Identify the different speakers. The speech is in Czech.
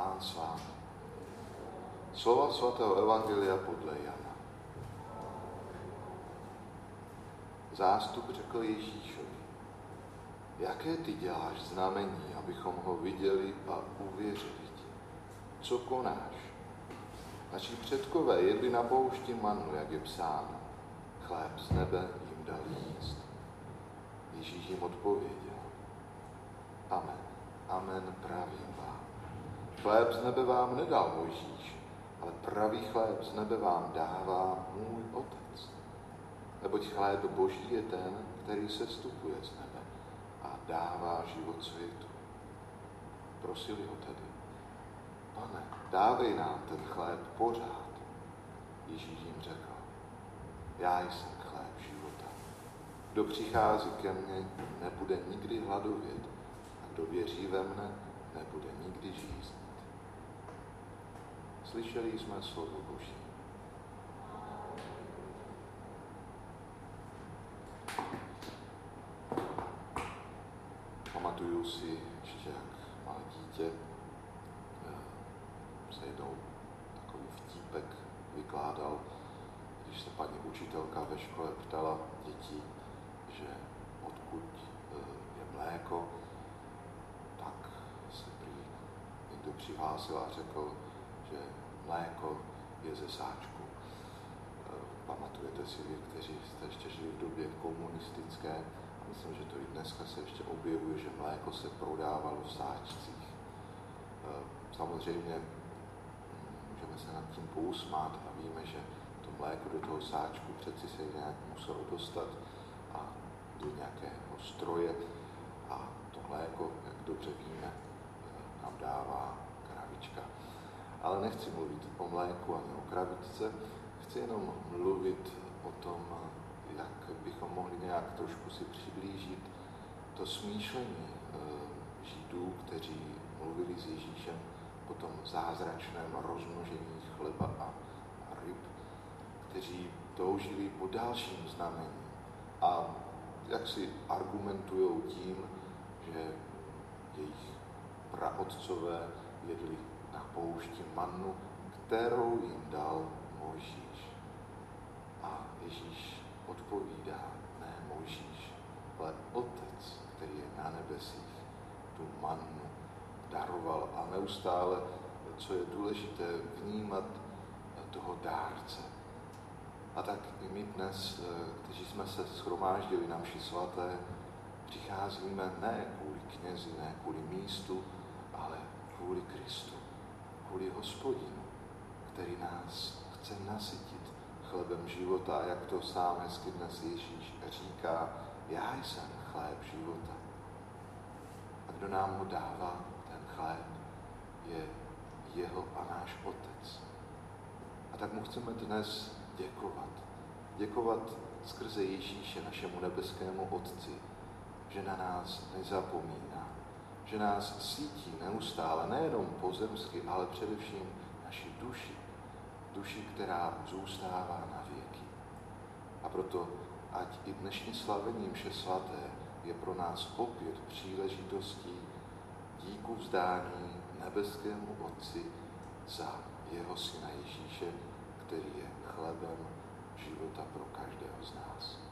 Speaker 1: Pán s vámi. Slova svatého Evangelia podle Jana. Zástup řekl Ježíšovi, jaké ty děláš znamení, abychom ho viděli a uvěřili ti? Co konáš? Naši předkové jedli na poušti manu, jak je psáno. Chléb z nebe jim dal jíst. Ježíš jim odpověděl. Amen, amen, pravím vám. Chléb z nebe vám nedal Mojžíš, ale pravý chléb z nebe vám dává můj otec. Neboť chléb boží je ten, který se stupuje z nebe a dává život světu. Prosili ho tedy, pane, dávej nám ten chléb pořád. Ježíš jim řekl, já jsem chléb života. Kdo přichází ke mně, nebude nikdy hladovět a kdo věří ve mne, nebude nikdy žíznit. Slyšeli jsme slovo Boží. Pamatuju si ještě, jak malé dítě eh, se jednou takový vtípek vykládal, když se paní učitelka ve škole ptala dětí, že odkud eh, je mléko, tak se prý někdo přihlásil a řekl, že mléko je ze sáčku. Eh, pamatujete si vy, kteří jste ještě žili v době komunistické, a myslím, že to i dneska se ještě objevuje, že mléko se prodávalo v sáčcích. Eh, samozřejmě hm, můžeme se nad tím pousmát a víme, že to mléko do toho sáčku přeci se nějak muselo dostat a do nějakého stroje a to mléko, jak dobře víme, eh, nám dává kravička. Ale nechci mluvit o mléku ani o kravičce, chci jenom mluvit o tom, jak bychom mohli nějak trošku si přiblížit to smýšlení eh, Židů, kteří mluvili s Ježíšem o tom zázračném rozmnožení chleba a ryb, kteří toužili po dalším znamení. A jak si argumentují tím, že jejich praotcové jedli na poušti mannu, kterou jim dal Mojžíš. A Ježíš odpovídá, ne Mojžíš, ale Otec, který je na nebesích, tu mannu daroval a neustále, co je důležité, vnímat toho dárce. A tak i my dnes, kteří jsme se schromáždili na mši svaté, přicházíme ne kvůli knězi, ne kvůli místu, ale kvůli Kristu kvůli hospodinu, který nás chce nasytit chlebem života, jak to sám hezky dnes Ježíš říká, já jsem chléb života. A kdo nám ho dává, ten chléb, je jeho a náš Otec. A tak mu chceme dnes děkovat. Děkovat skrze Ježíše, našemu nebeskému Otci, že na nás nezapomíná, že nás sítí neustále, nejenom pozemsky, ale především naši duši. Duši, která zůstává na věky. A proto, ať i dnešní slavení mše svaté je pro nás opět příležitostí díku vzdání nebeskému Otci za jeho syna Ježíše, který je chlebem života pro každého z nás.